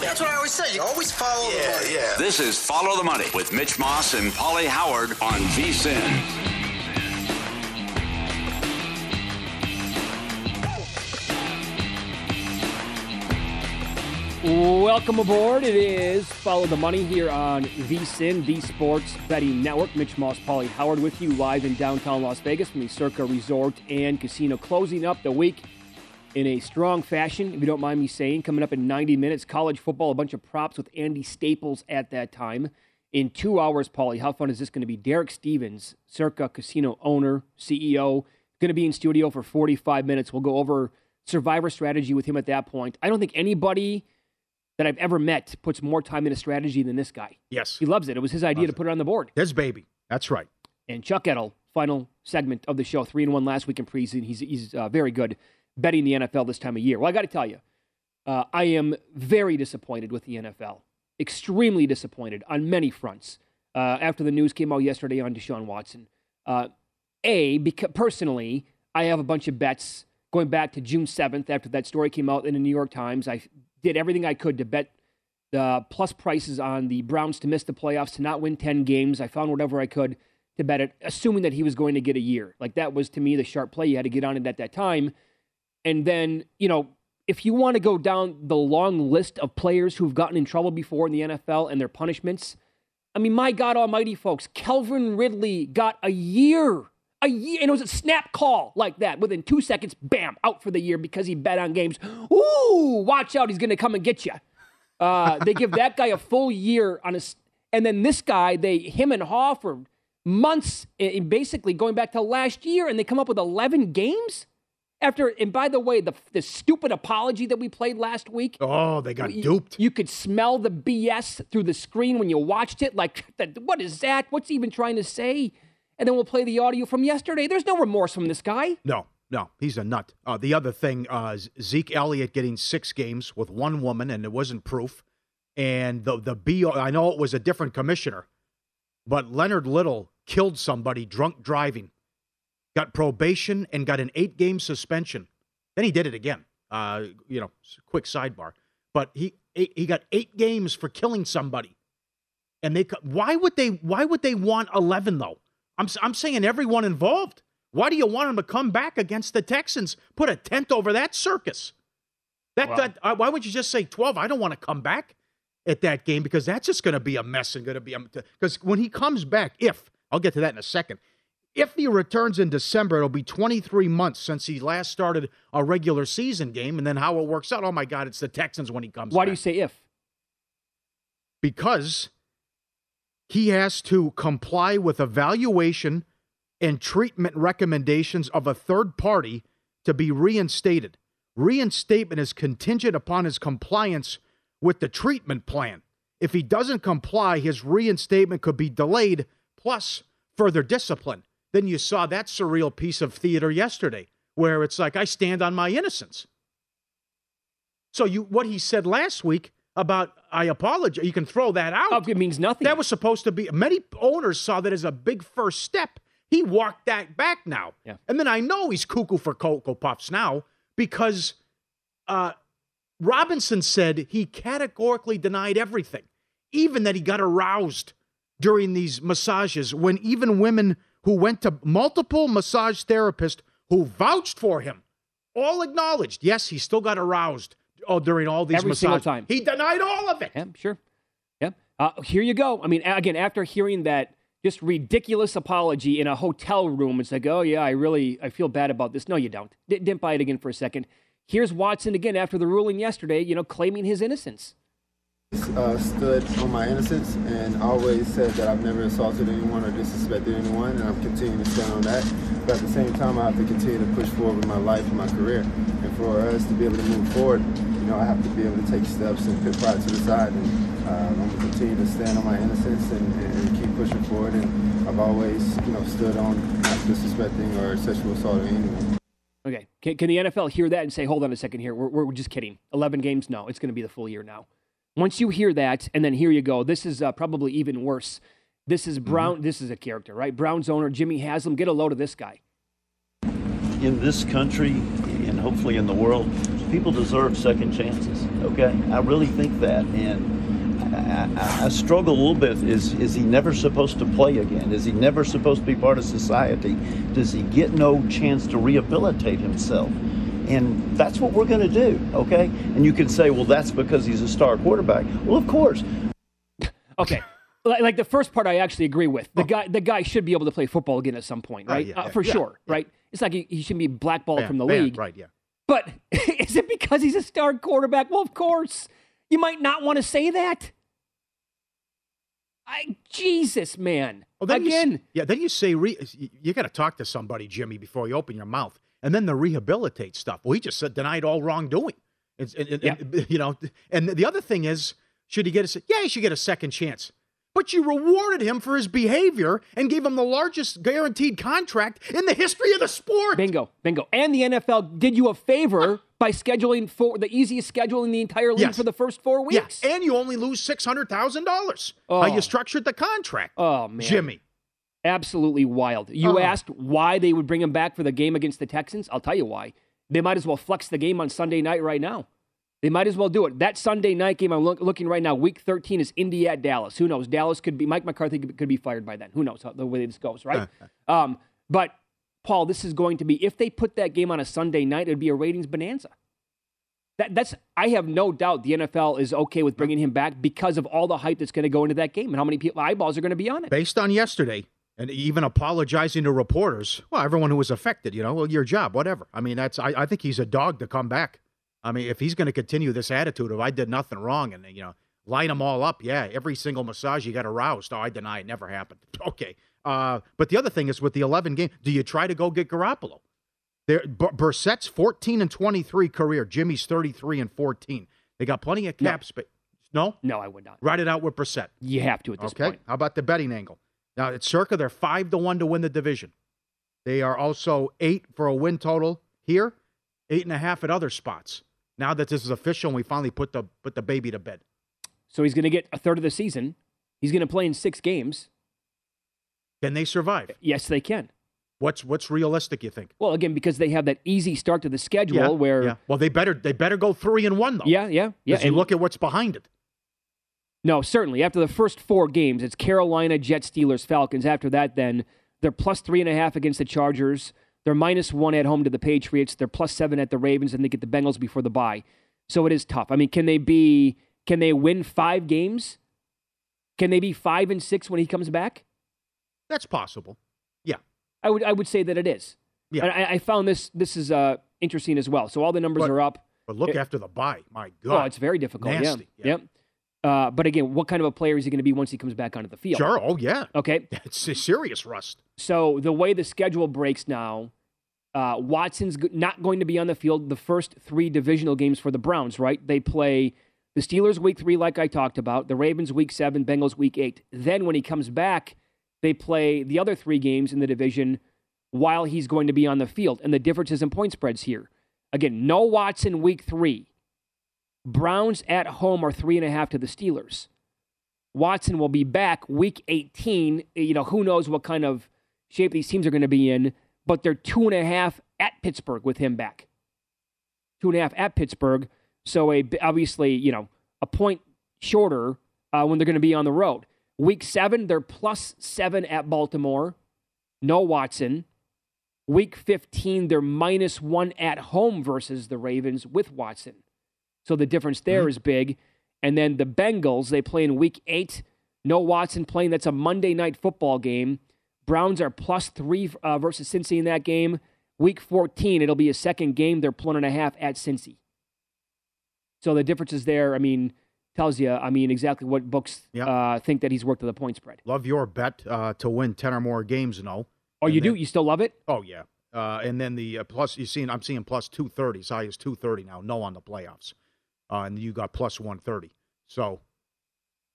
That's what I always say. You always follow the money. Yeah. This is Follow the Money with Mitch Moss and Paulie Howard on VSIN. Welcome aboard. It is Follow the Money here on VSIN, the Sports Betting Network. Mitch Moss, Paulie Howard with you live in downtown Las Vegas from the Circa Resort and Casino, closing up the week in a strong fashion, if you don't mind me saying. Coming up in 90 minutes, college football, a bunch of props with Andy Staples at that time. In two hours, Paulie, how fun is this going to be? Derek Stevens, Circa Casino owner, CEO, going to be in studio for 45 minutes. We'll go over survivor strategy with him at that point. I don't think anybody that I've ever met puts more time into strategy than this guy. Yes. He loves it. It was his idea Loves to put it on the board. His baby. That's right. And Chuck Edel, final segment of the show, three and one last week in preseason. He's he's uh, very good betting the NFL this time of year. Well, I got to tell you, uh, I am very disappointed with the NFL. Extremely disappointed on many fronts. Uh, after the news came out yesterday on Deshaun Watson, uh, a because personally, I have a bunch of bets going back to June seventh after that story came out in the New York Times. I did everything I could to bet the plus prices on the Browns to miss the playoffs, to not win 10 games. I found whatever I could to bet it, assuming that he was going to get a year. Like that was to me the sharp play. You had to get on it at that time. And then, you know, if you want to go down the long list of players who've gotten in trouble before in the NFL and their punishments, I mean, my God Almighty, folks, Calvin Ridley got a year. A year, and it was a snap call like that. Within two seconds, bam, out for the year because he bet on games. Ooh, watch out, he's going to come and get you. Uh, they give that guy a full year on his, and then this guy, they him and Haw for months, basically going back to last year, and they come up with 11 games after. And by the way, the the stupid apology that we played last week. Oh, they got you- duped. You could smell the BS through the screen when you watched it. Like, what is that? What's he even trying to say? And then we'll play the audio from yesterday. There's no remorse from this guy. No, no, he's a nut. Uh, the other thing, uh, Zeke Elliott getting six games with one woman, and it wasn't proof. And the the BO, I know it was a different commissioner, but Leonard Little killed somebody drunk driving, got probation, and got an eight game suspension. Then he did it again. Uh, you know, quick sidebar, but he he got eight games for killing somebody. And they why would they why would they want 11 though? I'm I'm saying everyone involved. Why do you want him to come back against the Texans? Put a tent over that circus. That, Wow. that uh, why would you just say 12? I don't want to come back at that game because that's just going to be a mess and going to be because when he comes back, if I'll get to that in a second, If he returns in December, it'll be 23 months since he last started a regular season game, and then how it works out. Oh my God, it's the Texans when he comes. Why back. do you say if? Because he has to comply with evaluation and treatment recommendations of a third party to be reinstated. Reinstatement is contingent upon his compliance with the treatment plan. If he doesn't comply, his reinstatement could be delayed, plus further discipline. Then you saw that surreal piece of theater yesterday, where it's like, I stand on my innocence. So you what he said last week about I apologize, you can throw that out. Oh, it means nothing. That was supposed to be many owners saw that as a big first step. He walked that back now. Yeah. And then I know he's cuckoo for Cocoa Puffs now because uh, Robinson said he categorically denied everything, even that he got aroused during these massages when even women who went to multiple massage therapists who vouched for him all acknowledged, yes, he still got aroused oh, during all these Every massages. single time. He denied all of it. Yeah, sure. Yeah. Uh, here you go. I mean, again, after hearing that just ridiculous apology in a hotel room, it's like, oh yeah, I really, I feel bad about this. No, you don't. D- didn't buy it again for a second. Here's Watson again after the ruling yesterday. You know, claiming his innocence. Uh, stood on my innocence and always said that I've never assaulted anyone or disrespected anyone, and I'm continuing to stand on that. But at the same time, I have to continue to push forward with my life and my career. And for us to be able to move forward, you know, I have to be able to take steps and put pride to the side. And uh, I'm going to continue to stand on my innocence and, and, keep pushing forward. And I've always, you know, stood on not disrespecting or sexual assaulting anyone. Okay. Can, can, the NFL hear that and say, hold on a second here? We're, we're just kidding. 11 games? No, it's going to be the full year now. Once you hear that, and then here you go, this is uh, probably even worse. This is Brown. Mm-hmm. This is a character, right? Brown's owner, Jimmy Haslam. Get a load of this guy. In this country, and hopefully in the world, people deserve second chances. Okay, I really think that, and I, I, I, struggle a little bit. Is is he never supposed to play again? Is he never supposed to be part of society? Does he get no chance to rehabilitate himself? And that's what we're going to do, okay? And you can say, well, that's because he's a star quarterback. Well, of course. okay. Like the first part, I actually agree with. The oh. guy, the guy should be able to play football again at some point, right? Uh, yeah, uh, for yeah, sure, yeah. right? It's like he, he shouldn't be blackballed from the league, right? Yeah. But is it because he's a star quarterback? Well, of course. You might not want to say that. I, Jesus, man. Well, then Again. You, yeah, then you say, re, you got to talk to somebody, Jimmy, before you open your mouth and then the rehabilitate stuff. Well, he just said denied all wrongdoing. And, and, yeah. and, you know, and the other thing is, should he get a? Yeah, he should get a second chance. But you rewarded him for his behavior and gave him the largest guaranteed contract in the history of the sport. Bingo, bingo. And the NFL did you a favor by scheduling for the easiest schedule in the entire league yes. for the first four weeks. Yeah. And you only lose six hundred thousand dollars. Oh. How you structured the contract? Oh man, Jimmy absolutely wild. You uh-huh. asked why they would bring him back for the game against the Texans. I'll tell you why. They might as well flex the game on Sunday night right now. They might as well do it. That Sunday night game I'm look, looking right now, week 13 is Indy at Dallas. Who knows? Dallas could be, Mike McCarthy could, could be fired by then. Who knows how, the way this goes, right? Um, but, Paul, this is going to be, if they put that game on a Sunday night, it would be a ratings bonanza. That, that's I have no doubt the NFL is okay with bringing him back because of all the hype that's going to go into that game and how many people eyeballs are going to be on it. Based on yesterday, and even apologizing to reporters. Well, everyone who was affected, you know, well, your job, whatever. I mean, that's I, I think he's a dog to come back. I mean, if he's going to continue this attitude of I did nothing wrong and you know line them all up, yeah, every single massage you got aroused. Oh, I deny it never happened. Okay, uh, but the other thing is with the 11 game, do you try to go get Garoppolo? There, B- Brissett's 14 and 23 career. Jimmy's 33 and 14. They got plenty of cap no. space. No, no, I would not. Write it out with Brissett. You have to at this okay. point. How about the betting angle? Now at Circa, they're five to one to win the division. They are also eight for a win total here, eight and a half at other spots. Now that this is official, and we finally put the put the baby to bed. So he's going to get a third of the season. He's going to play in six games. Can they survive? Yes, they can. What's what's realistic? You think? Well, again, because they have that easy start to the schedule yeah, where. Yeah. Well, they better they better go three and one though. Yeah, yeah, yeah. And look at what's behind it. No, certainly. After the first four games, it's Carolina, Jets, Steelers, Falcons. After that, then they're plus three and a half against the Chargers. They're minus one at home to the Patriots. They're plus seven at the Ravens, and they get the Bengals before the bye. So it is tough. I mean, can they be? Can they win five games? Can they be five and six when he comes back? That's possible. Yeah. I would I would say that it is. Yeah. I, I found this this is uh, interesting as well. So all the numbers But- are up. But look It- after the bye. My God, Oh, God. it's very difficult. Nasty. Yeah. Yep. Uh, but again, what kind of a player is he going to be once he comes back onto the field? Sure. Oh, yeah. Okay. It's a serious rust. So the way the schedule breaks now, uh, Watson's not going to be on the field the first three divisional games for the Browns. Right? They play the Steelers week three, like I talked about. The Ravens week seven. Bengals week eight. Then when he comes back, they play the other three games in the division while he's going to be on the field. And the differences in point spreads here. Again, no Watson week three. Browns at home are three and a half to the Steelers. Watson will be back week 18. You know, who knows what kind of shape these teams are going to be in, but they're two and a half at Pittsburgh with him back. Two and a half at Pittsburgh. So, a, obviously, you know, a point shorter uh, when they're going to be on the road. Week seven, they're plus seven at Baltimore. No Watson. Week 15, they're minus one at home versus the Ravens with Watson. So the difference there is big. And then the Bengals, they play in week eight. No Watson playing. That's a Monday night football game. Browns are plus three uh, versus Cincy in that game. Week 14, it'll be a second game. They're one and a half at Cincy. So the difference is there. I mean, tells you, I mean, exactly what books Yeah. uh, think that he's worked to the point spread. Love your bet uh, to win 10 or more games, no. Oh, And you do? You still love it? Oh, yeah. Uh, and then the uh, plus, you seeing, I'm seeing plus 230, as high as 230 now, no on the playoffs. Uh, and you got plus 130. So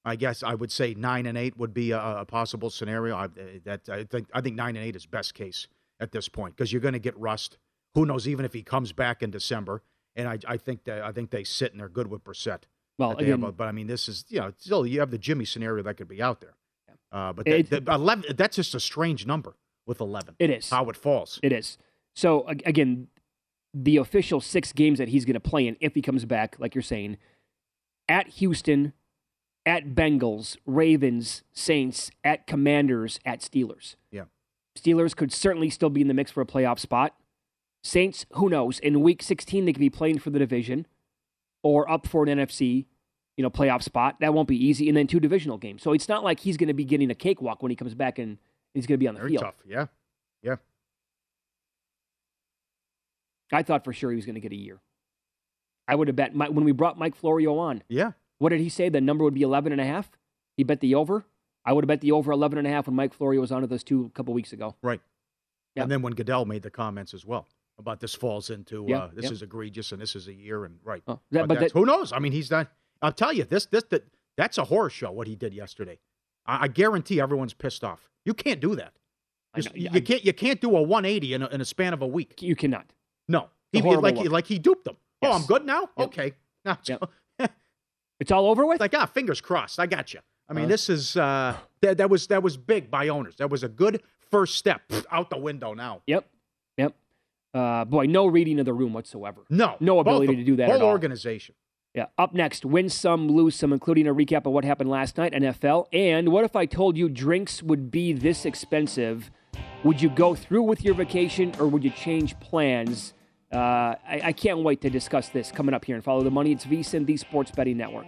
I guess I would say 9 and 8 would be a, a possible scenario. I, that, I, think, I think 9 and 8 is best case at this point because you're going to get rust. Who knows, even if he comes back in December. And I, I think that I think they sit and they're good with Brissett. Well, again- a- but I mean, this is you know still you have the Jimmy scenario that could be out there. Uh, but It- that, that 11, that's just a strange number with 11. It is. How it falls. It is. So again, the official six games that he's going to play in, if he comes back, like you're saying, at Houston, at Bengals, Ravens, Saints, at Commanders, at Steelers. Yeah. Steelers could certainly still be in the mix for a playoff spot. Saints, who knows? In Week 16, they could be playing for the division or up for an NFC, you know, playoff spot. That won't be easy. And then two divisional games. So it's not like he's going to be getting a cakewalk when he comes back and he's going to be on the Very field. tough. Yeah. Yeah. I thought for sure he was going to get a year. I would have bet my, when we brought Mike Florio on. Yeah. What did he say? The number would be 11 and a half. He bet the over. I would have bet the over 11 and a half when Mike Florio was on with us two a couple weeks ago. Right. And then when Goodell made the comments as well about this falls into uh, this is egregious and this is a year and right. Oh, that- but but that- who knows? I mean, he's not. I'll tell you this. This that that's a horror show. What he did yesterday. I, I guarantee everyone's pissed off. You can't do that. Just- know, you I- can't. You can't do a 180 in a, in a span of a week. You cannot. No. A He, like look. like he duped them. Oh, I'm good now. Yep. Okay. Now it's Yep. It's all over with. like ah, fingers crossed. I got you. I mean, Uh. this is uh, that that was that was big by owners. That was a good first step out the window. Now, Yep. Yep. Uh, boy, no reading of the room whatsoever. no, No ability to do that Whole at all. organization. Yeah. Up next, win some, lose some, including a recap of what happened last night, NFL. And what if I told you drinks would be this expensive? Would you go through with your vacation or would you change plans? Uh, I, I can't wait to discuss this coming up here and follow the money. It's VSIN, the Sports Betting Network.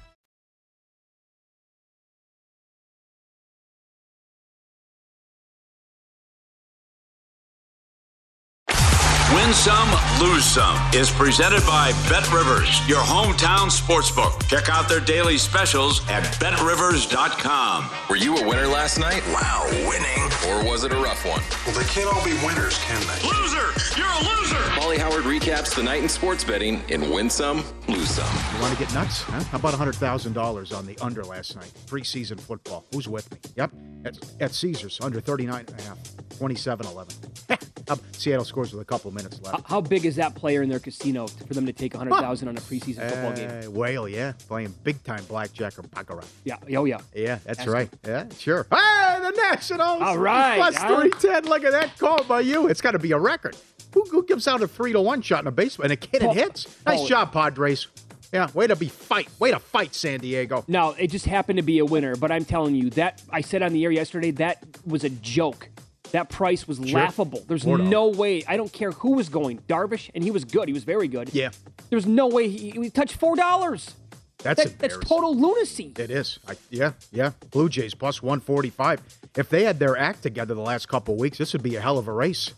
Win some, lose some is presented by Bet Rivers, your hometown sportsbook. Check out their daily specials at betrivers.com. Were you a winner last night? Wow, winning. Or was it a rough one? Well, they can't all be winners, can they? Loser! You're a loser! Paulie Howard recaps the night in sports betting in Win Some, Lose Some. You want to get nuts? Huh? How about $100,000 on the under last night? Preseason football. Who's with me? Yep. At, at Caesars, under 39 and a half. 27-11. Seattle scores with a couple minutes left. How, big is that player in their casino for them to take 100000 on a preseason football game? Uh, Whale, yeah. Playing big time blackjack or baccarat. Yeah, oh yeah. Yeah, that's That's right. Yeah, sure. Hey, the Nationals! All right, Plus huh? 310. Look at that call by you. It's got to be a record. Who, who gives out a 3 to 1 shot in a baseball? And a kid Paul- it hits? Nice Paul- job, Padres. Yeah, way to be fight. Way to fight, San Diego. No, it just happened to be a winner, but I'm telling you that I said on the air yesterday that was a joke. That price was Sure. laughable. There's no way. I don't care who was going. Darvish, and he was good. He was very good. Yeah. There's no way he, he touched four dollars. That's That, that's total lunacy. It is. I, yeah, yeah. Blue Jays plus 145. If they had their act together the last couple weeks, this would be a hell of a race.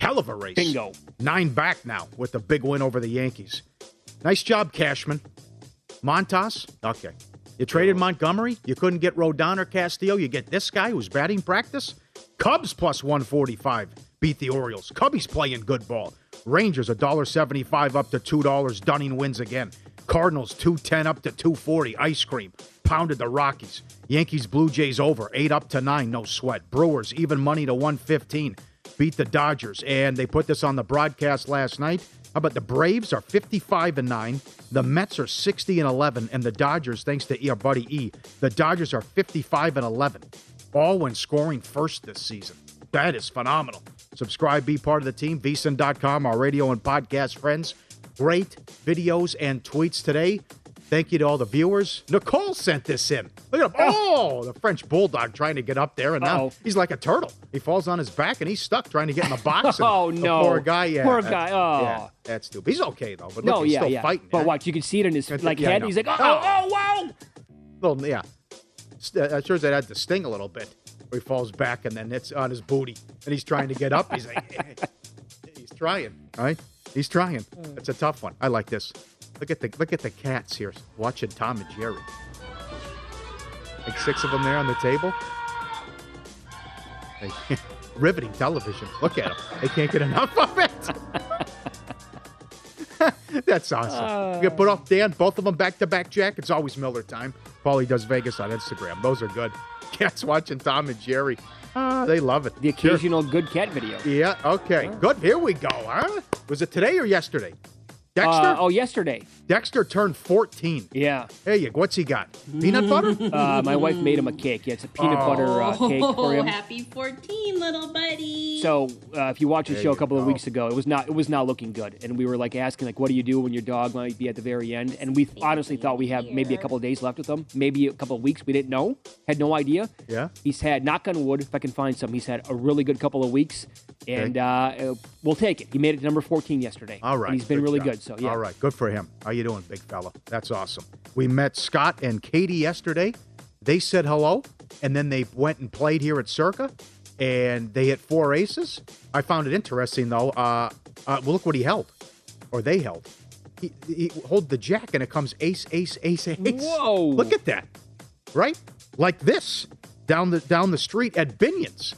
Hell of a race. Bingo. Nine back now with the big win over the Yankees. Nice job, Cashman. Montas? Okay. You traded Montgomery? You couldn't get Rodon or Castillo? You get this guy who's batting practice? Cubs plus 145. Beat the Orioles. Cubbies playing good ball. Rangers $1.75 up to $2. Dunning wins again. Cardinals 210 up to 240. Ice cream. Pounded the Rockies. Yankees Blue Jays over. 8 up to 9. No sweat. Brewers even money to 115. Beat the Dodgers. And they put this on the broadcast last night. How about the Braves are 55 and 9, the Mets are 60 and 11, and the Dodgers, thanks to our buddy E, the Dodgers are 55 and 11, all when scoring first this season. That is phenomenal. Subscribe, be part of the team, vsin.com, our radio and podcast friends. Great videos and tweets today. Thank you to all the viewers. Nicole sent this in. Look at him. Oh. oh, the French bulldog trying to get up there, and now Uh-oh. he's like a turtle. He falls on his back, and he's stuck trying to get in the box. Oh, no. poor guy. Yeah, Poor guy, oh. yeah, that's stupid. He's okay though, but look, no, he's yeah, still yeah. fighting. But yeah. watch, you can see it in his like yeah, head. He's like, oh, Oh. oh, wow. Little, yeah. Uh, sure that had to sting a little bit. Where he falls back and then it's on his booty, and he's trying to get up. He's like, he's trying. right? he's trying. It's a tough one. I like this. Look at the look at the cats here watching Tom and Jerry. Like six of them there on the table. Riveting television. Look at them. They can't get enough of it. That's awesome. you put off Dan, both of them back to back Jack. It's always Miller time. Paulie does Vegas on Instagram. Those are good. Cats watching Tom and Jerry. Ah, they love it. The occasional good cat video. Yeah, okay. Good. Here we go, huh? Was it today or yesterday? Dexter? Uh, oh, yesterday. Dexter turned 14. Yeah. Hey, you, what's he got? Peanut butter? Uh, my wife made him a cake. Yeah, it's a peanut butter uh, cake for Oh, him. happy 14, little buddy. So uh, if you watch the There show a you couple of weeks ago, it was not it was not looking good, and we were like asking like, what do you do when your dog might be at the very end? And we honestly thought we have maybe a couple of days left with him, maybe a couple of weeks. We didn't know, had no idea. Yeah. He's had knock on wood, if I can find some. He's had a really good couple of weeks, and uh, uh, we'll take it. He made it to number fourteen yesterday. All right. and he's been really job. good. So yeah, All right. Good for him. How you doing, big fella? That's awesome. We met Scott and Katie yesterday. They said hello, and then they went and played here at Circa, and they hit four aces. I found it interesting, though. Uh, uh, well, look what he held, or they held. He, he hold the jack, and it comes ace, ace, ace, ace. Whoa! Look at that, right? Like this down the down the street at Binion's.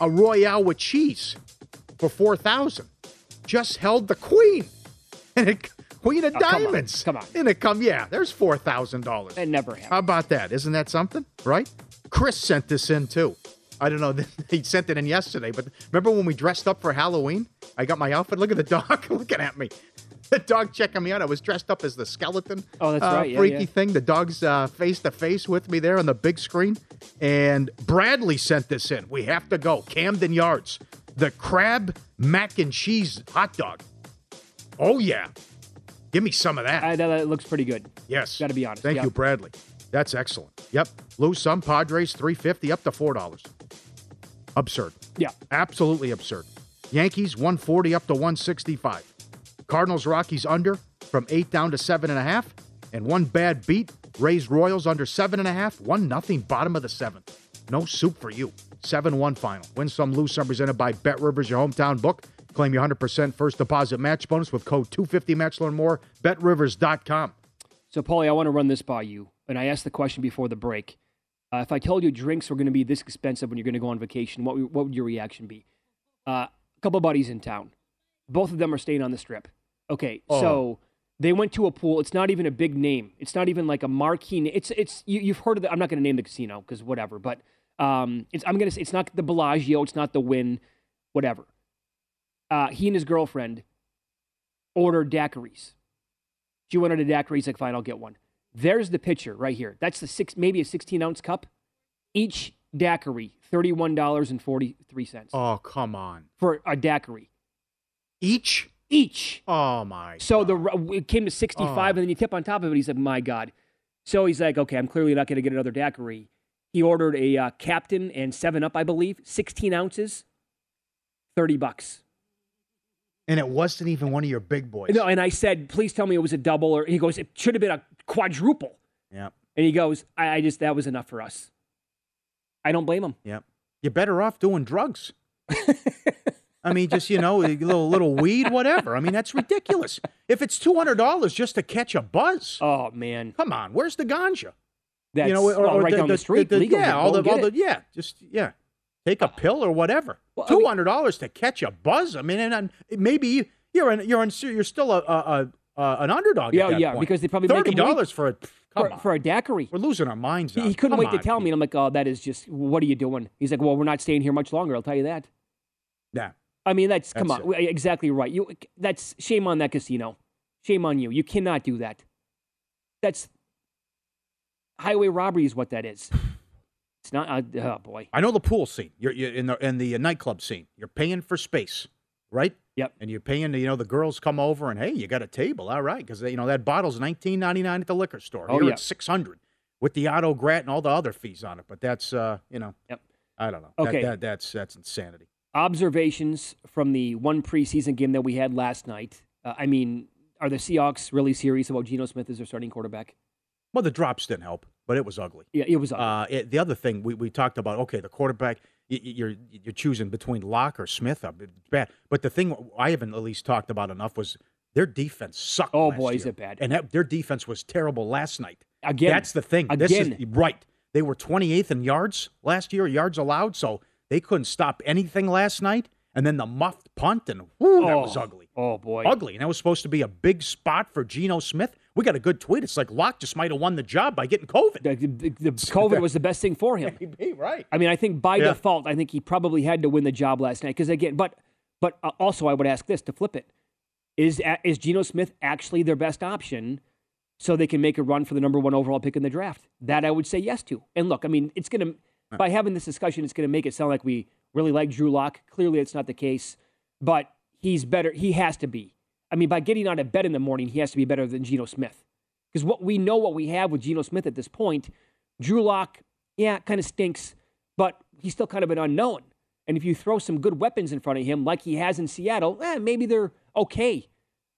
A Royale with cheese for four thousand. Just held the queen, and it queen of Oh, come on. diamonds. Come on. and it come yeah. There's four thousand dollars. that never happened. How about that? Isn't that something? Right? Chris sent this in too. I don't know. He sent it in yesterday, but remember when we dressed up for Halloween? I got my outfit. Look at the dog looking at me. The dog checking me out. I was dressed up as the skeleton. Oh, that's uh, right. Yeah, freaky yeah. thing. The dog's face to face with me there on the big screen. And Bradley sent this in. We have to go. Camden Yards. The crab mac and cheese hot dog. Oh, yeah. Give me some of that. Uh, that, that looks pretty good. Yes. Got to be honest. Thank Yeah. you, Bradley. That's excellent. Yep. Lose some Padres 350 up to $4. Absurd. Yeah. Absolutely absurd. Yankees 140 up to 165. Cardinals Rockies under from eight down to seven and a half. And one bad beat. Rays Royals under seven and a half. One nothing bottom of the seventh. No soup for you. 7 1 final. Win some, lose some. Presented by Bet Rivers, your hometown book. Claim your 100% first deposit match bonus with code 250match. Learn more. BetRivers.com. So, Paulie, I want to run this by you. And I asked the question before the break. Uh, if I told you drinks were going to be this expensive when you're going to go on vacation, what, what would your reaction be? Uh, a couple of buddies in town. Both of them are staying on the strip. Okay, Oh. so they went to a pool. It's not even a big name. It's not even like a marquee. It's it's you, you've heard of the. I'm not going to name the casino because whatever. But um, it's I'm going to say it's not the Bellagio. It's not the Wynn. Whatever. Uh, he and his girlfriend ordered daiquiris. She wanted a daiquiri. He's like, fine, I'll get one. There's the picture right here. That's the six, maybe a 16 ounce cup. Each daiquiri, $31.43 Oh, come on. for a daiquiri. Each? Each. Oh, my. So the it came to 65, Oh. and then you tip on top of it. He's like, my God. So he's like, okay, I'm clearly not going to get another daiquiri. He ordered a uh, Captain and 7 Up, I believe, 16 ounces, 30 bucks. And it wasn't even one of your big boys. No, and I said, please tell me it was a double, or he goes, it should have been a quadruple. Yeah. And he goes, I, I just, that was enough for us. I don't blame him. Yeah. You're better off doing drugs. I mean, just you know, a little little weed, whatever. I mean, that's ridiculous. If it's two hundred dollars just to catch a buzz, oh man, come on, where's the ganja? That's you know, well, right down the street, legal, yeah, all the, all the, yeah, just yeah, take a pill or whatever. Well, two hundred dollars to catch a buzz. I mean, and, and maybe you- you're an, you're an, you're still a, a, a uh, an underdog. Yeah, at that yeah, point. because they probably make thirty dollars for a come for, for a daiquiri. We're losing our minds. He, he couldn't Come wait on, to tell me. And I'm like, oh, that is just, what are you doing? He's like, well, we're not staying here much longer. I'll tell you that. Yeah. I mean, that's, come That's on, exactly right. You, that's shame on that casino. Shame on you. You cannot do that. That's highway robbery is what that is. It's not. Uh, oh boy. I know the pool scene. You're, you're in the in the nightclub scene. You're paying for space, right? Yep. And you're paying. You know, the girls come over and hey, you got a table, all right? Because you know that bottle's nineteen ninety nine at the liquor store. Oh, Here yeah. it's six hundred with the auto grat and all the other fees on it. But that's uh, you know, Yep. I don't know. That- Okay. that, that's that's insanity. Observations from the one preseason game that we had last night. Uh, I mean, are the Seahawks really serious about Geno Smith as their starting quarterback? Well, the drops didn't help, but it was ugly. Yeah, it was ugly. Uh, it, the other thing we, we talked about, okay, the quarterback, you, you're you're choosing between Lock or Smith. uh, It's bad. But the thing I haven't at least talked about enough was their defense sucked. Oh, boy, is it bad. And that, their defense was terrible last night. Again. that's the thing. This Again. is right. They were 28th in yards last year, yards allowed, so they couldn't stop anything last night. And then the muffed punt, and whoo, that was Oh, ugly. Oh boy. Ugly. And that was supposed to be a big spot for Geno Smith. We got a good tweet. It's like Lock just might have won the job by getting COVID. The, the, the COVID was the best thing for him. Maybe, right. I mean, I think by Yeah. default, I think he probably had to win the job last night. Because again, but but uh, also I would ask this to flip it: Is is Geno Smith actually their best option? So they can make a run for the number one overall pick in the draft. That I would say yes to. And look, I mean, it's going to by having this discussion, it's going to make it sound like we really like Drew Lock. Clearly, it's not the case. But he's better. He has to be. I mean, by getting out of bed in the morning, he has to be better than Geno Smith. Because what we know what we have with Geno Smith at this point, Drew Lock, yeah, kind of stinks, but he's still kind of an unknown. And if you throw some good weapons in front of him, like he has in Seattle, eh, maybe they're okay.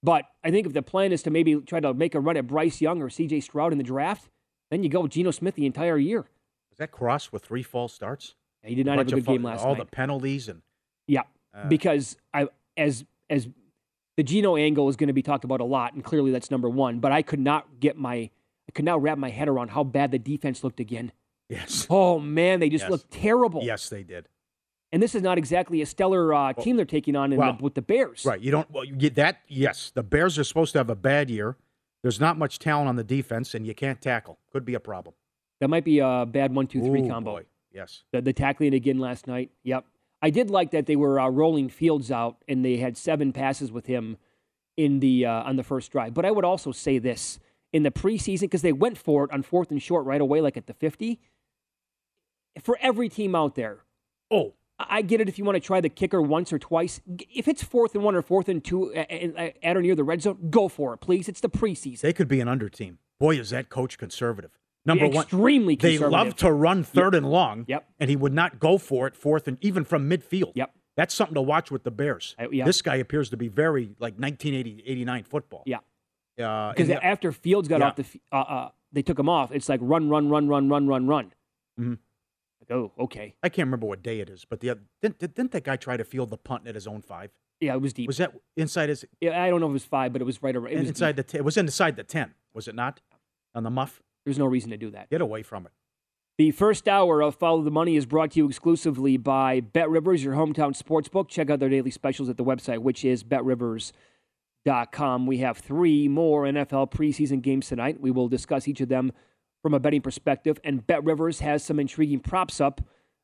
But I think if the plan is to maybe try to make a run at Bryce Young or CJ Stroud in the draft, then you go with Geno Smith the entire year. Was that Cross with three false starts? Yeah, he did not have a good game last all night. the penalties and Yeah, Uh, because I as as the Geno angle is going to be talked about a lot, and clearly that's number one. But I could not get my I could not wrap my head around how bad the defense looked again. yes, Oh man, they just Yes. looked terrible. yes, they did. And this is not exactly a stellar uh, team they're taking on in well, the, with the Bears. Right. You don't. Well, you get that. Yes, the Bears are supposed to have a bad year. There's not much talent on the defense, and you can't tackle. Could be a problem. That might be a bad one, two, three Ooh, combo. boy. Yes. The, the tackling again last night. Yep. I did like that they were uh, rolling Fields out and they had seven passes with him in the uh, on the first drive. But I would also say this in the preseason because they went for it on fourth and short right away, like at the fifty. For every team out there, oh, I get it if you want to try the kicker once or twice. If it's fourth and one or fourth and two at or near the red zone, go for it, please. It's the preseason. They could be an under team. Boy, is that coach conservative. Number one, Extremely They love to run third and long. Yep. And he would not go for it fourth and even from midfield. Yep. That's something to watch with the Bears. Uh, yeah. This guy appears to be very like 1980, 89 football. Yeah. Uh, Because after Fields got Yeah. off the, uh, uh, they took him off. It's like run, run, run, run, run, run, run. Mhm. Like, oh, okay. I can't remember what day it is, but the didn't, didn't that guy try to field the punt at his own five? Yeah, it was deep. Was that inside his yeah, I don't know if it was five, but it was right around. It was inside deep. the? It was inside the ten, was it not? On the muff. There's no reason to do that. Get away from it. The first hour of Follow the Money is brought to you exclusively by Bet Rivers, your hometown sports book. Check out their daily specials at the website, which is betrivers.com. We have three more NFL preseason games tonight. We will discuss each of them from a betting perspective. And Bet Rivers has some intriguing props up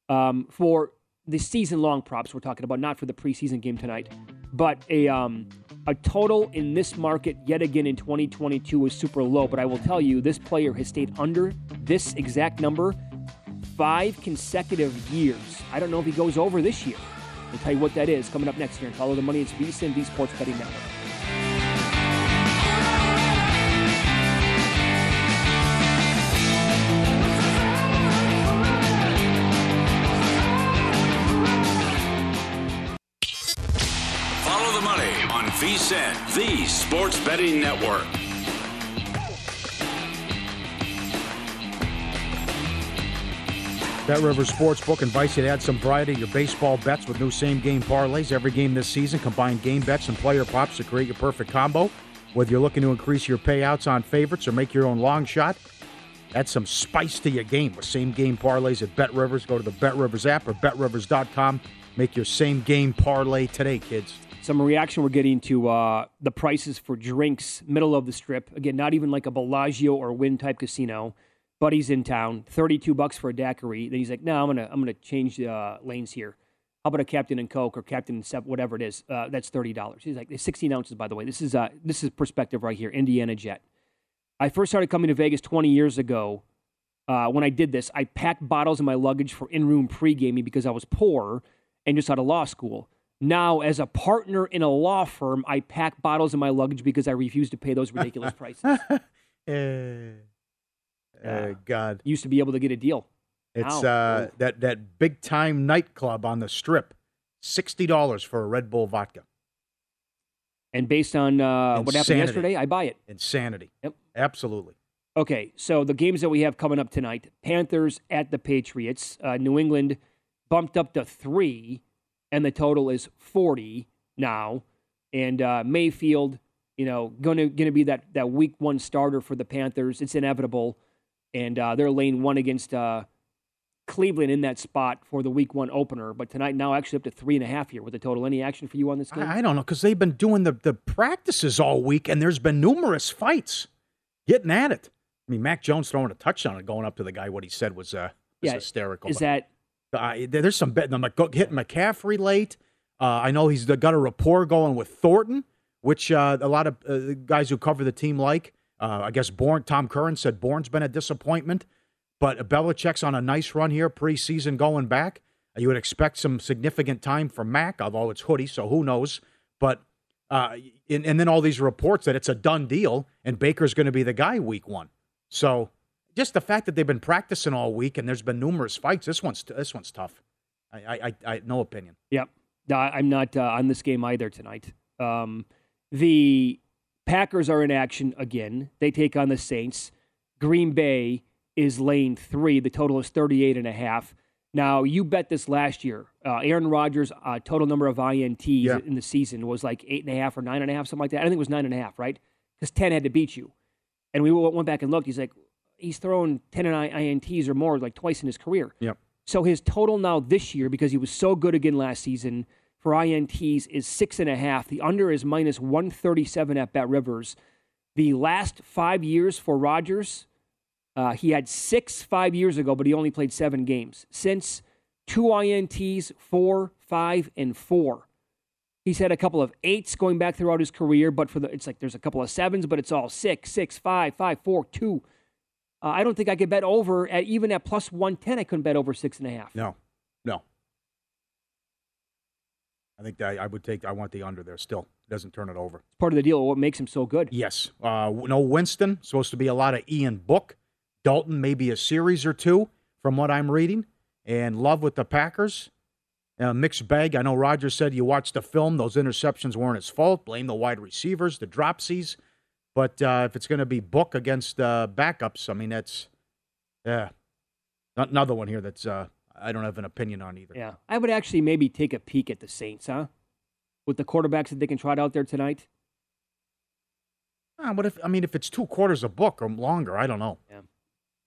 um, for the season long props we're talking about, not for the preseason game tonight. But a, um, a total in this market yet again in 2022 is super low. But I will tell you, this player has stayed under this exact number five consecutive years. I don't know if he goes over this year. We'll tell you what that is coming up next year and follow the money. It's VSIN, the Sports Betting Network. On VSIN, the Sports Betting Network. Bet River Sportsbook invites you to add some variety to your baseball bets with new same game parlays. Every game this season, combine game bets and player props to create your perfect combo. Whether you're looking to increase your payouts on favorites or make your own long shot, add some spice to your game with same game parlays at Bet Rivers. Go to the Bet Rivers app or betrivers.com. Make your same game parlay today, kids. Some reaction we're getting to uh, the prices for drinks, middle of the strip. Again, not even like a Bellagio or Wynn type casino. Buddy's in town, thirty-two bucks for a daiquiri. Then he's like, "No, I'm gonna, I'm gonna change uh, lanes here. How about a Captain and Coke or Captain and Sep, whatever it is? Uh, that's thirty dollars." He's like, "It's sixteen ounces, by the way. This is uh, this is perspective right here. Indiana Jet. I first started coming to Vegas twenty years ago. Uh, when I did this, I packed bottles in my luggage for in-room pre-gaming because I was poor and just out of law school. Now, as a partner in a law firm, I pack bottles in my luggage because I refuse to pay those ridiculous prices. Uh, uh, God. Used to be able to get a deal. It's uh, that, that big time nightclub on the strip. $60 for a Red Bull vodka. and based on uh, what happened yesterday, I buy it. Insanity. Yep. Absolutely. Okay, so the games that we have coming up tonight: Panthers at the Patriots. Uh, New England bumped up to three, and the total is forty now. And uh, Mayfield, you know, going to going to be that that week one starter for the Panthers. It's inevitable, and uh, they're laying one against uh, Cleveland in that spot for the week one opener. But tonight, now actually up to three and a half here with the total. Any action for you on this game? I, I don't know because they've been doing the, the practices all week, and there's been numerous fights getting at it. I mean, Mac Jones throwing a touchdown and going up to the guy. What he said was uh, was Yeah, hysterical. is that there's some betting. I'm like, hitting McCaffrey late. Uh, I know he's got a rapport going with Thornton. which uh, a lot of uh, guys who cover the team like. Uh, I guess Bourne, Tom Curran said Bourne's been a disappointment, but Belichick's on a nice run here preseason going back. You would expect some significant time for Mac, although it's hoodie, so who knows. But uh, and, and then all these reports that it's a done deal and Baker's going to be the guy week one. So just the fact that they've been practicing all week and there's been numerous fights, this one's this one's tough. I I, I no opinion. Yep, no, I'm not uh, on this game either tonight. Um, the Packers are in action again. They take on the Saints. Green Bay is lane three. The total is 38 and a half. Now, you bet this last year. Uh, Aaron Rodgers' uh, total number of INTs yeah. in the season was like eight and a half or nine and a half, something like that. I think it was nine and a half, right? Because 10 had to beat you. And we went back and looked. He's like, he's thrown 10 INTs or more like twice in his career. Yep. So his total now this year, because he was so good again last season for INTs, is six and a half. The under is minus 137 at Bet Rivers. The last five years for Rodgers, uh, he had six five years ago, but he only played seven games. Since two INTs, four, five, and four. He's had a couple of eights going back throughout his career, but for the it's like there's a couple of sevens, but it's all six, six, five, five, four, two. Uh, I don't think I could bet over at even at plus one ten. I couldn't bet over six and a half. No, no. I think that I would take. I want the under there. Still doesn't turn it over. It's part of the deal. What makes him so good? Yes. Uh, no Winston. Supposed to be a lot of Ian Book. Dalton, maybe a series or two from what I'm reading. And Love with the Packers. Uh, mixed bag. I know Rodgers said you watched the film. Those interceptions weren't his fault. Blame the wide receivers, the dropsies. But uh, if it's going to be Book against uh, backups, I mean, that's, yeah. Another one here that's uh, I don't have an opinion on either. Yeah. I would actually maybe take a peek at the Saints, huh? With the quarterbacks that they can trot out there tonight. Uh, what if, I mean, if it's two quarters a book or longer, I don't know. Yeah.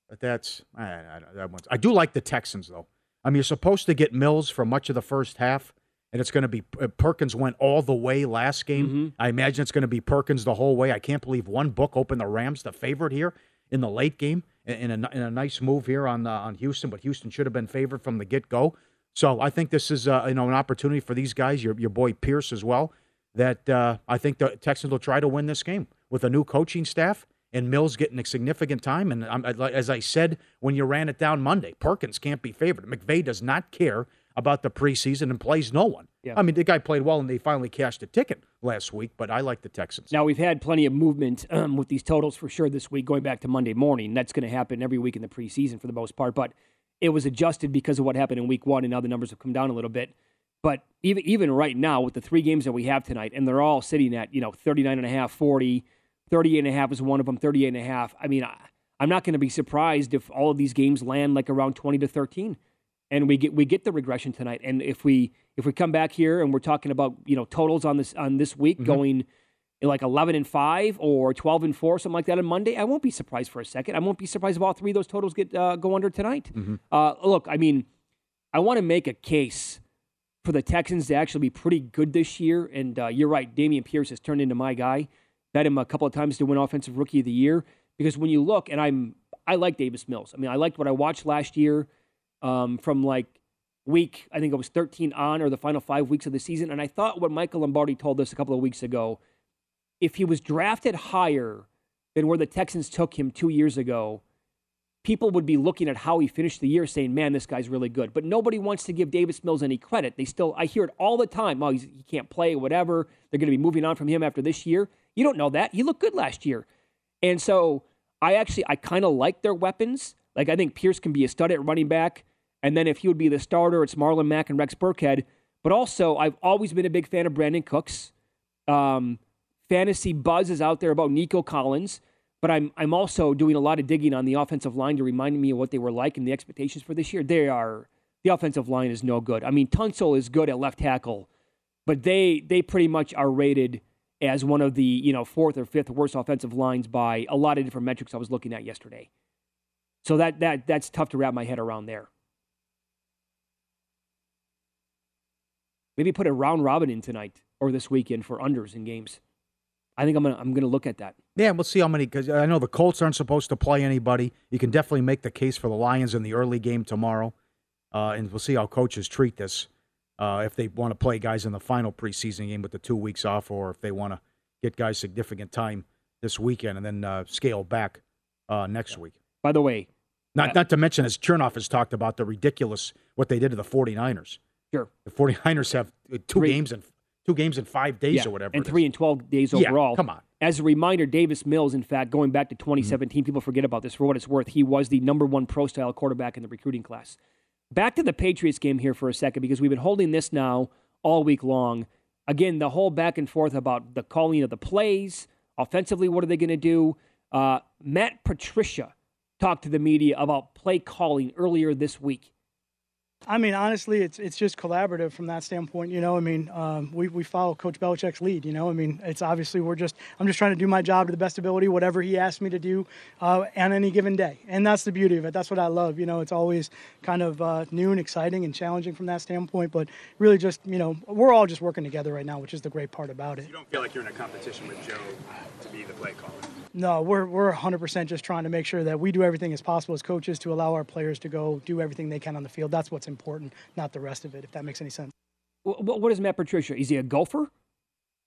But that's I, I, that one's, I do like the Texans though. I mean, you're supposed to get Mills for much of the first half, and it's going to be uh, Perkins went all the way last game. Mm-hmm. I imagine it's going to be Perkins the whole way. I can't believe one book opened the Rams the favorite here in the late game in a, in a nice move here on uh, on Houston, but Houston should have been favored from the get go. So I think this is uh, you know an opportunity for these guys, your your boy Pierce as well. That uh, I think the Texans will try to win this game with a new coaching staff and Mills getting a significant time. And um, as I said when you ran it down Monday, Perkins can't be favored. McVay does not care about the preseason and plays no one. Yeah. I mean, the guy played well and they finally cashed a ticket last week, but I like the Texans. Now, we've had plenty of movement um, with these totals for sure this week, going back to Monday morning. That's going to happen every week in the preseason for the most part, but it was adjusted because of what happened in week one, and now the numbers have come down a little bit. But even even right now, with the three games that we have tonight, and they're all sitting at, you know, 39 and a half, 40, 38 and a half is one of them, 38 and a half. I mean, I, I'm not going to be surprised if all of these games land like around 20 to 13 and we get we get the regression tonight. And if we if we come back here and we're talking about, you know, totals on this on this week mm-hmm. going like 11 and 5 or 12 and 4 something like that on Monday, I won't be surprised for a second. I won't be surprised if all three of those totals get uh, go under tonight. Mm-hmm. Uh, look, I mean, I want to make a case for the Texans to actually be pretty good this year. And uh, you're right, Dameon Pierce has turned into my guy bet him a couple of times to win Offensive Rookie of the Year because when you look, and I'm I like Davis Mills. I mean, I liked what I watched last year um, from like week I think it was 13 on or the final five weeks of the season, and I thought what Michael Lombardi told us a couple of weeks ago, if he was drafted higher than where the Texans took him two years ago. People would be looking at how he finished the year saying, man, this guy's really good. But nobody wants to give Davis Mills any credit. They still, I hear it all the time. Oh, he can't play, whatever. They're going to be moving on from him after this year. You don't know that. He looked good last year. And so I actually, I kind of like their weapons. Like, I think Pierce can be a stud at running back. And then if he would be the starter, it's Marlon Mack and Rex Burkhead. But also, I've always been a big fan of Brandin Cooks. Um, fantasy buzz is out there about Nico Collins. But I'm, I'm also doing a lot of digging on the offensive line to remind me of what they were like and the expectations for this year. They are, the offensive line is no good. I mean, Tunsil is good at left tackle, but they, they pretty much are rated – as one of the you know fourth or fifth worst offensive lines by a lot of different metrics I was looking at yesterday. So that that that's tough to wrap my head around there. Maybe put a round robin in tonight or this weekend for unders in games. I think I'm gonna I'm gonna look at that. Yeah, we'll see how many because I know the Colts aren't supposed to play anybody. You can definitely make the case for the Lions in the early game tomorrow, uh, and we'll see how coaches treat this uh, if they want to play guys in the final preseason game with the two weeks off, or if they want to get guys significant time this weekend and then uh, scale back uh, next week. By the way, not, not to mention, as Chernoff has talked about, the ridiculous what they did to the 49ers. Sure. The 49ers have two three. games in two games in five days yeah, or whatever. And three and 12 days overall. Yeah, come on. As a reminder, Davis Mills, in fact, going back to 2017, mm-hmm. people forget about this for what it's worth. He was the number one pro style quarterback in the recruiting class. Back to the Patriots game here for a second, because we've been holding this now all week long. Again, the whole back and forth about the calling of the plays. Offensively, what are they going to do? Uh, Matt Patricia talked to the media about play calling earlier this week. I mean, honestly, it's it's just collaborative from that standpoint. You know, I mean, um, we we follow Coach Belichick's lead. You know, I mean, it's obviously we're just I'm just trying to do my job to the best ability, whatever he asks me to do uh, on any given day, and that's the beauty of it. That's what I love. You know, it's always kind of uh, new and exciting and challenging from that standpoint, but really just you know we're all just working together right now, which is the great part about it. You don't feel like you're in a competition with Joe to be the play caller. No, we're we're 100% just trying to make sure that we do everything as possible as coaches to allow our players to go do everything they can on the field. That's what's important, not the rest of it. If that makes any sense. What, what is Matt Patricia? Is he a golfer?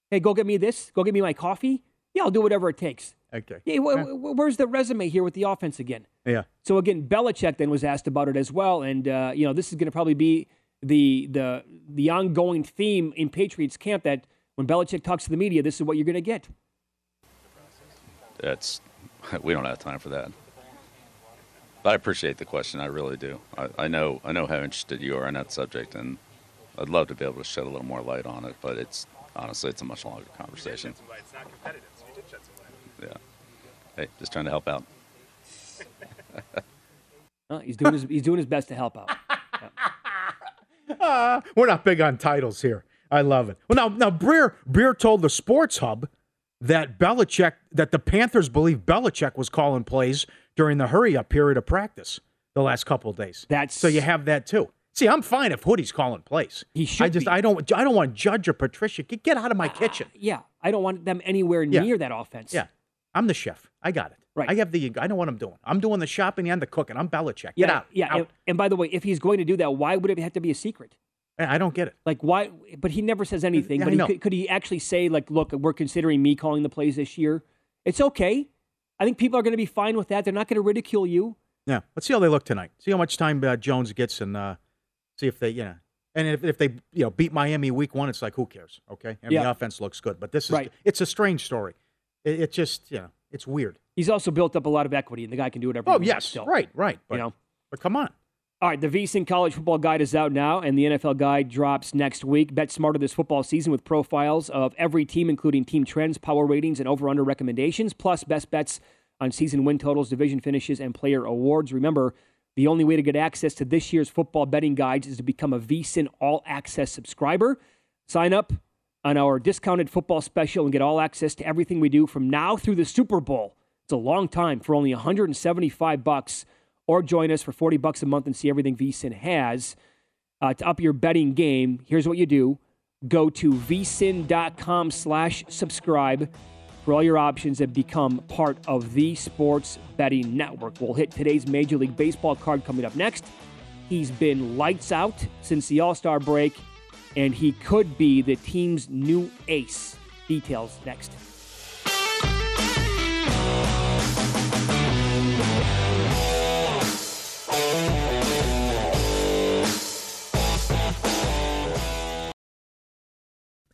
Hey, go get me this. Go get me my coffee. Yeah, I'll do whatever it takes. Okay. Yeah, where's the resume here with the offense again? Yeah. So again, Belichick then was asked about it as well, and uh, you know this is going to probably be the the the ongoing theme in Patriots camp that when Belichick talks to the media, this is what you're going to get that's we don't have time for that. But I appreciate the question. I really do. I, I know I know how interested you are in that subject, and I'd love to be able to shed a little more light on it. But it's honestly, it's a much longer conversation. It's not competitive, so you did shed some light. Yeah. Hey, just trying to help out. well, he's doing his he's doing his best to help out. Uh, we're not big on titles here. I love it. Well, now, now Breer Breer told the Sports Hub that Belichick, that the Panthers believe Belichick was calling plays during the hurry up period of practice the last couple of days. That's so you have that too. See, I'm fine if Hoodie's calling plays. He should. I just be. I don't I don't want Judge or Patricia. Get, get out of my uh, kitchen. Yeah, I don't want them anywhere yeah. near that offense. Yeah, I'm the chef. I got it. Right. I have the. I know what I'm doing. I'm doing the shopping and the cooking. I'm Belichick. Get yeah, out. Yeah. out. And, and by the way, if he's going to do that, why would it have to be a secret? I don't get it. Like why? But he never says anything. Yeah, but he, could, could, he actually say like, "Look, we're considering me calling the plays this year." It's okay. I think people are going to be fine with that. They're not going to ridicule you. Yeah. Let's see how they look tonight. See how much time uh, Jones gets, and uh, see if they, you know, and if, if they, you know, beat Miami week one, it's like who cares? Okay. And yeah. the offense looks good, but this is right. it's a strange story. It, it, just, you know, it's weird. He's also built up a lot of equity, and the guy can do whatever. Oh yes, still. right, right. But, you know, but come on. All right, the VSIN College Football Guide is out now, and the NFL Guide drops next week. Bet smarter this football season with profiles of every team, including team trends, power ratings, and over/under recommendations, plus best bets on season win totals, division finishes, and player awards. Remember, the only way to get access to this year's football betting guides is to become a VSIN All Access subscriber. Sign up on our discounted football special and get all access to everything we do from now through the Super Bowl. It's a long time for only 175 bucks or join us for 40 bucks a month and see everything VSIN has. Uh, to up your betting game, here's what you do. Go to vsin.com slash subscribe for all your options and become part of the Sports Betting Network. We'll hit today's Major League Baseball card coming up next. He's been lights out since the All Star break, and he could be the team's new ace. Details next.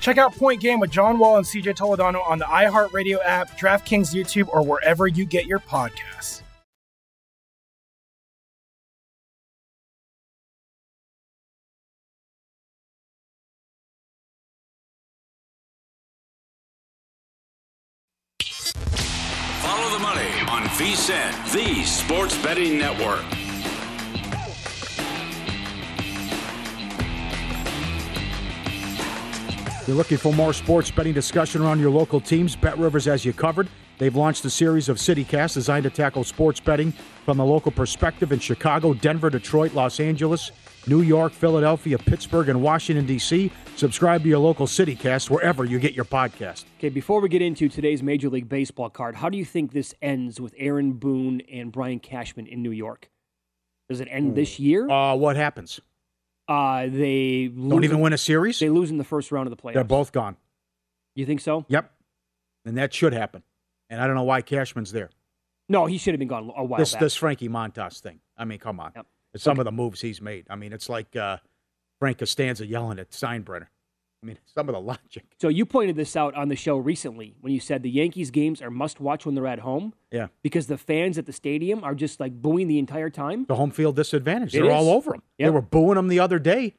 Check out Point Game with John Wall and CJ Toledano on the iHeartRadio app, DraftKings YouTube, or wherever you get your podcasts. Follow the money on VSIN, the sports betting network. You're looking for more sports betting discussion around your local teams. Bet Rivers has you covered. They've launched a series of CityCasts designed to tackle sports betting from the local perspective in Chicago, Denver, Detroit, Los Angeles, New York, Philadelphia, Pittsburgh, and Washington, D.C. Subscribe to your local CityCast wherever you get your podcast. Okay, before we get into today's Major League Baseball card, how do you think this ends with Aaron Boone and Brian Cashman in New York? Does it end this year? Uh, what happens? Uh, they Don't even win a series? They lose in the first round of the playoffs. They're both gone. You think so? Yep. And that should happen. And I don't know why Cashman's there. No, he should have been gone a while this back. this Frankie Montas thing. I mean, come on. Some of the moves he's made. I mean, it's like uh, Frank Costanza yelling at Steinbrenner. I mean, some of the logic. So you pointed this out on the show recently when you said the Yankees games are must watch when they're at home Yeah. because the fans at the stadium are just like booing the entire time. The home field disadvantage. It They're is. all over him. They were booing them the other day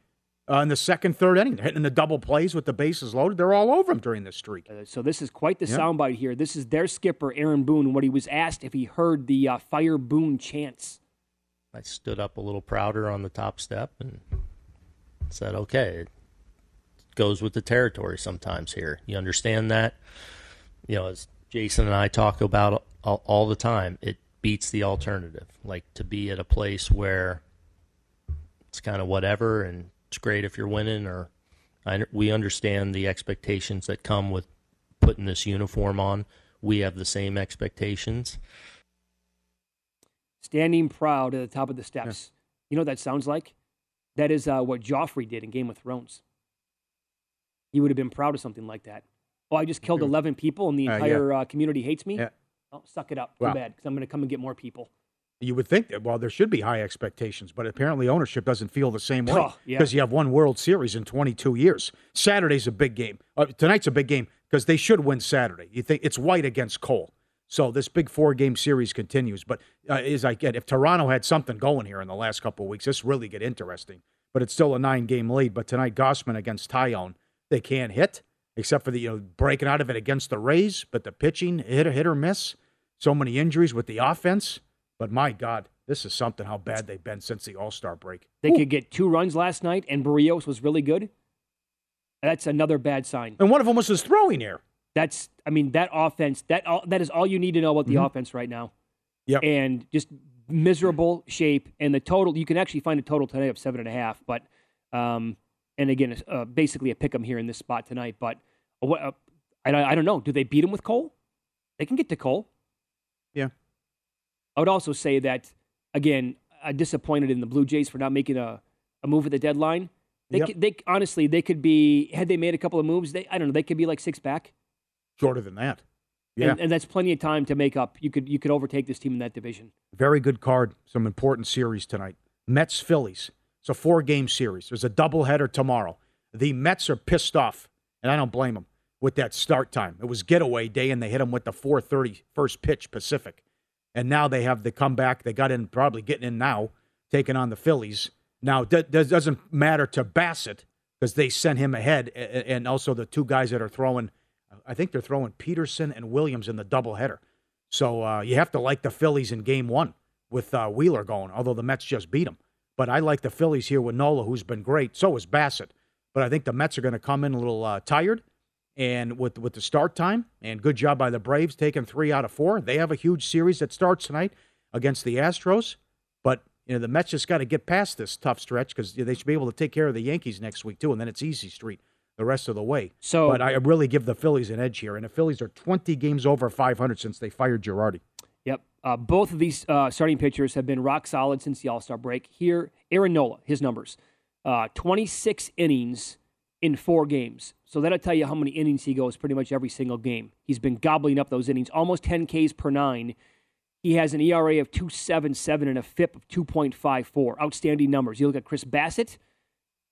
uh, in the second, third inning. They're hitting the double plays with the bases loaded. They're all over them during this streak. Uh, So this is quite the Yep. soundbite here. This is their skipper Aaron Boone what he was asked if he heard the uh, fire Boone chants. I stood up a little prouder on the top step and said, okay, it goes with the territory sometimes here. You understand that? You know, as Jason and I talk about all, all the time, it beats the alternative. Like to be at a place where it's kind of whatever and it's great if you're winning or I, we understand the expectations that come with putting this uniform on. We have the same expectations. Standing proud at the top of the steps. You know what that sounds like? That is uh, what Joffrey did in Game of Thrones. He would have been proud of something like that. Oh, I just killed 11 people and the Uh, entire uh, community hates me? Yeah. Oh, suck it up. Too Wow. bad, because I'm going to come and get more people. You would think that, well, there should be high expectations, but apparently ownership doesn't feel the same way Oh, yeah. because you have one World Series in 22 years. Saturday's a big game. Uh, tonight's a big game because they should win Saturday. You think it's White against Cole. So this big four game series continues. But uh, as I get, if Toronto had something going here in the last couple of weeks, this really get interesting. But it's still a nine game lead. But tonight, Gausman against Taillon, they can't hit except for the you know breaking out of it against the Rays. But the pitching hit hit or miss. So many injuries with the offense. But my God, this is something how bad they've been since the All Star break. They could get two runs last night, and Berrios was really good. That's another bad sign. And one of them was his throwing error. That's, I mean, that offense. That all, that is all you need to know about the Mhm. offense right now. Yeah, And just miserable shape. And the total, you can actually find a total today of seven and a half. But, um, and again, uh, basically a pick 'em here in this spot tonight. But uh. Uh, I, don't- I don't know. Do they beat him with Cole? They can get to Cole. Yeah. I would also say that again, I'm disappointed in the Blue Jays for not making a, a move at the deadline. They, Yep. could, they honestly they could be had they made a couple of moves. They I don't know they could be like six back. Shorter than that. Yeah. And, and that's plenty of time to make up. You could you could overtake this team in that division. Very good card. Some important series tonight. Mets Phillies. It's a four game series. There's a doubleheader tomorrow. The Mets are pissed off, and I don't blame them with that start time. It was getaway day, and they hit them with the 4:30 first pitch Pacific, and now they have the comeback. They got in, probably getting in now, taking on the Phillies. Now that doesn't matter to Bassitt because they sent him ahead, and also the two guys that are throwing. I think they're throwing Peterson and Williams in the doubleheader. So uh, you have to like the Phillies in Game One with uh, Wheeler going, although the Mets just beat them. But I like the Phillies here with Nola, who's been great. So is Bassitt. But I think the Mets are going to come in a little uh, tired, and with with the start time, and good job by the Braves taking three out of four. They have a huge series that starts tonight against the Astros. But you know the Mets just got to get past this tough stretch because they should be able to take care of the Yankees next week too, and then it's easy street the rest of the way. So, but I really give the Phillies an edge here, and the Phillies are 20 games over 500 since they fired Girardi. Uh, both of these uh, starting pitchers have been rock solid since the All Star break. Here, Aaron Nola, his numbers uh, 26 innings in four games. So that'll tell you how many innings he goes pretty much every single game. He's been gobbling up those innings, almost 10 Ks per nine. He has an ERA of 2.77 and a FIP of 2.54. Outstanding numbers. You look at Chris Bassitt,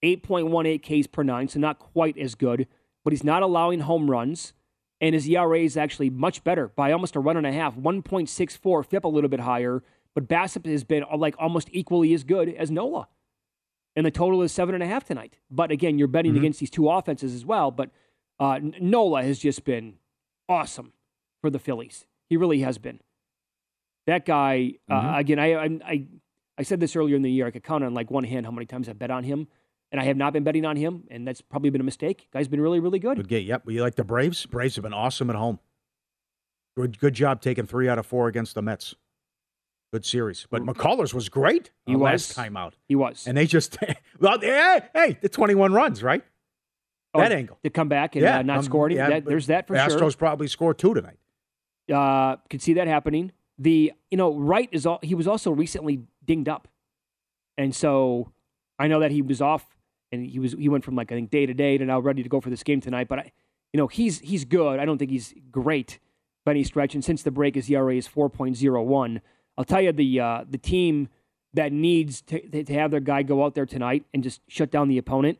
8.18 Ks per nine, so not quite as good, but he's not allowing home runs and his ERA is actually much better by almost a run and a half, 1.64, FIP a little bit higher, but Bassitt has been uh, like almost equally as good as Nola. And the total is seven and a half tonight. But again, you're betting mm-hmm. against these two offenses as well. But uh, Nola has just been awesome for the Phillies. He really has been. That guy, uh, mm-hmm. uh, again, I, I, I said this earlier in the year. I could count on like one hand how many times I bet on him and I have not been betting on him, and that's probably been a mistake. Guy's been really, really good. Good game. Yep. You like the Braves? Braves have been awesome at home. Good, good job taking three out of four against the Mets. Good series. But McCullers was great he was. last time out. He was. And they just, well, hey, hey, the 21 runs, right? Oh, that angle. To come back and yeah, uh, not um, score. Yeah, that, there's that for Astros sure. Astros probably score two tonight. Uh, could see that happening. The, you know, Wright is all, he was also recently dinged up. And so I know that he was off and he was he went from like I think day to day to now ready to go for this game tonight. But I, you know, he's he's good. I don't think he's great by any stretch. And since the break, his ERA is four point zero one. I'll tell you the uh, the team that needs to, to have their guy go out there tonight and just shut down the opponent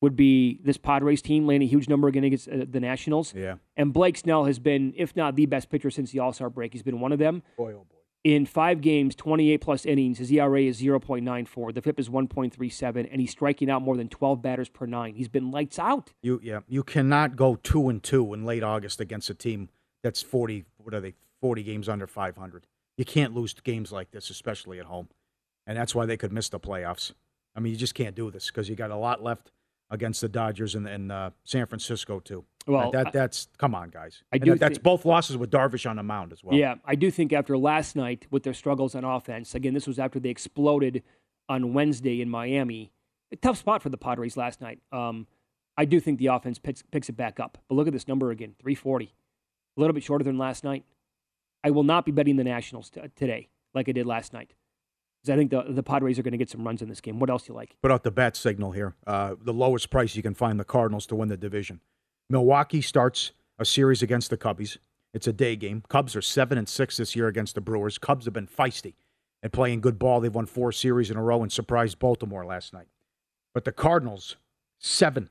would be this Padres team laying a huge number again against uh, the Nationals. Yeah. And Blake Snell has been, if not the best pitcher since the All Star break, he's been one of them. Boy, oh boy in five games, 28 plus innings, his ERA is 0.94. The FIP is 1.37, and he's striking out more than 12 batters per nine. He's been lights out. You yeah, you cannot go two and two in late August against a team that's 40. What are they? 40 games under 500. You can't lose games like this, especially at home, and that's why they could miss the playoffs. I mean, you just can't do this because you got a lot left against the Dodgers and, and uh, San Francisco too. Well, that, that's come on, guys. I do. That, that's both losses with Darvish on the mound as well. Yeah, I do think after last night with their struggles on offense, again, this was after they exploded on Wednesday in Miami. A tough spot for the Padres last night. Um, I do think the offense picks, picks it back up. But look at this number again 340. A little bit shorter than last night. I will not be betting the Nationals t- today like I did last night. Because I think the, the Padres are going to get some runs in this game. What else do you like? Put out the bat signal here. Uh, the lowest price you can find the Cardinals to win the division. Milwaukee starts a series against the Cubbies. It's a day game. Cubs are seven and six this year against the Brewers. Cubs have been feisty and playing good ball. They've won four series in a row and surprised Baltimore last night. But the Cardinals, seven,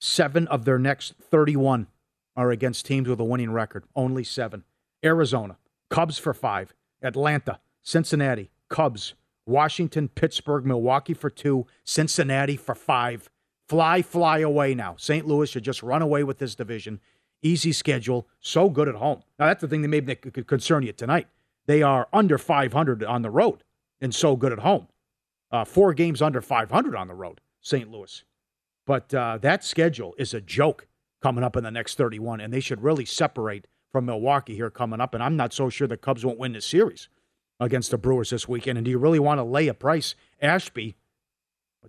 seven of their next 31 are against teams with a winning record. Only seven. Arizona, Cubs for five. Atlanta, Cincinnati, Cubs, Washington, Pittsburgh, Milwaukee for two, Cincinnati for five. Fly, fly away now. St. Louis should just run away with this division. Easy schedule, so good at home. Now, that's the thing that maybe could concern you tonight. They are under 500 on the road and so good at home. Uh, four games under 500 on the road, St. Louis. But uh, that schedule is a joke coming up in the next 31, and they should really separate from Milwaukee here coming up. And I'm not so sure the Cubs won't win this series against the Brewers this weekend. And do you really want to lay a price? Ashby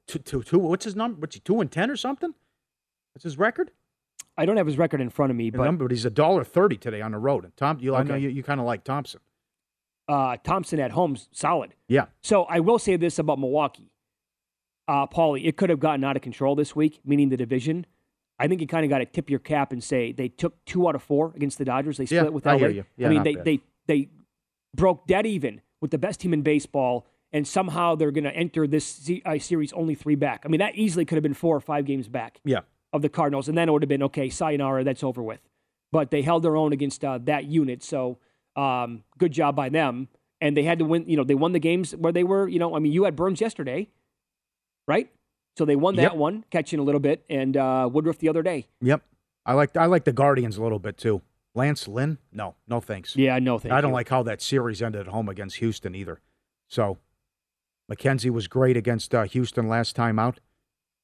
two, two, two, what's his number? What's he, two and ten or something? What's his record? I don't have his record in front of me, but, number, but he's a dollar thirty today on the road. And Tom, you, okay. I know you, you kind of like Thompson. Uh, Thompson at home's solid. Yeah. So I will say this about Milwaukee, uh, Paulie. It could have gotten out of control this week, meaning the division. I think you kind of got to tip your cap and say they took two out of four against the Dodgers. They split Yeah, with I LA. hear you. Yeah, I mean, they, bad. they they broke dead even with the best team in baseball, and somehow they're going to enter this uh, series only three back. I mean, that easily could have been four or five games back Yeah. of the Cardinals, and then it would have been okay, sayonara, that's over with. But they held their own against uh, that unit, so um, good job by them. And they had to win. You know, they won the games where they were. You know, I mean, you had Burnes yesterday, right? So they won that Yep. one, catching a little bit, and uh, Woodruff the other day. Yep. I like I like the Guardians a little bit too. Lance Lynn? No, no thanks. Yeah, no thank I don't you. like how that series ended at home against Houston either. So McKenzie was great against uh, Houston last time out.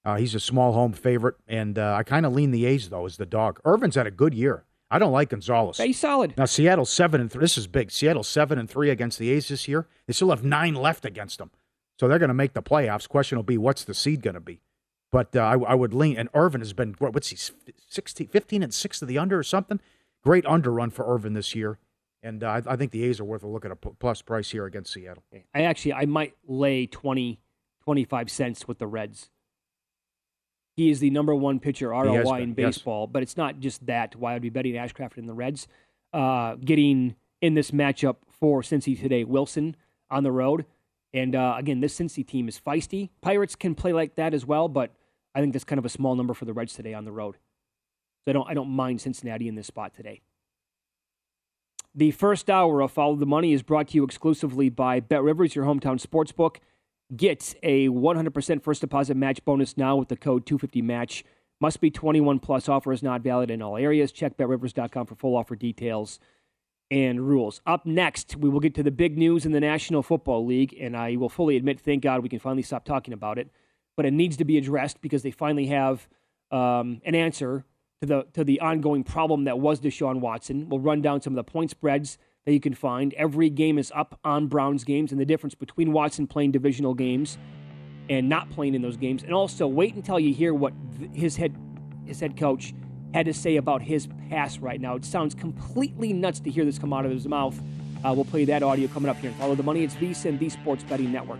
Uh, he's a small home favorite, and uh, I kind of lean the A's though as the dog. Irvin's had a good year. I don't like Gonzales. He's solid. Now Seattle seven and three. This is big. Seattle seven and three against the A's this year. They still have nine left against them, so they're going to make the playoffs. Question will be what's the seed going to be. But uh, I, I would lean. And Irvin has been what's he 16, 15 and six to the under or something. Great under run for Irvin this year, and uh, I, I think the A's are worth a look at a plus price here against Seattle. I actually I might lay 20, 25 cents with the Reds. He is the number one pitcher He ROI in yes. baseball, but it's not just that. Why I'd be betting Ashcraft and the Reds. Uh, getting in this matchup for Cincy today, Wilson on the road, and uh, again, this Cincy team is feisty. Pirates can play like that as well, but I think that's kind of a small number for the Reds today on the road. So I don't I don't mind Cincinnati in this spot today. The first hour of Follow the Money is brought to you exclusively by Bet Rivers, your hometown sportsbook. Get a 100% first deposit match bonus now with the code 250match. Must be 21 plus. Offer is not valid in all areas. Check betrivers.com for full offer details and rules. Up next, we will get to the big news in the National Football League, and I will fully admit, thank God we can finally stop talking about it. But it needs to be addressed because they finally have um, an answer to the to the ongoing problem that was Deshaun Watson. We'll run down some of the point spreads that you can find. Every game is up on Browns games and the difference between Watson playing divisional games and not playing in those games. And also wait until you hear what his head his head coach had to say about his pass right now. It sounds completely nuts to hear this come out of his mouth. Uh, we'll play that audio coming up here. Follow the money. It's VSIN, the Sports Betting Network.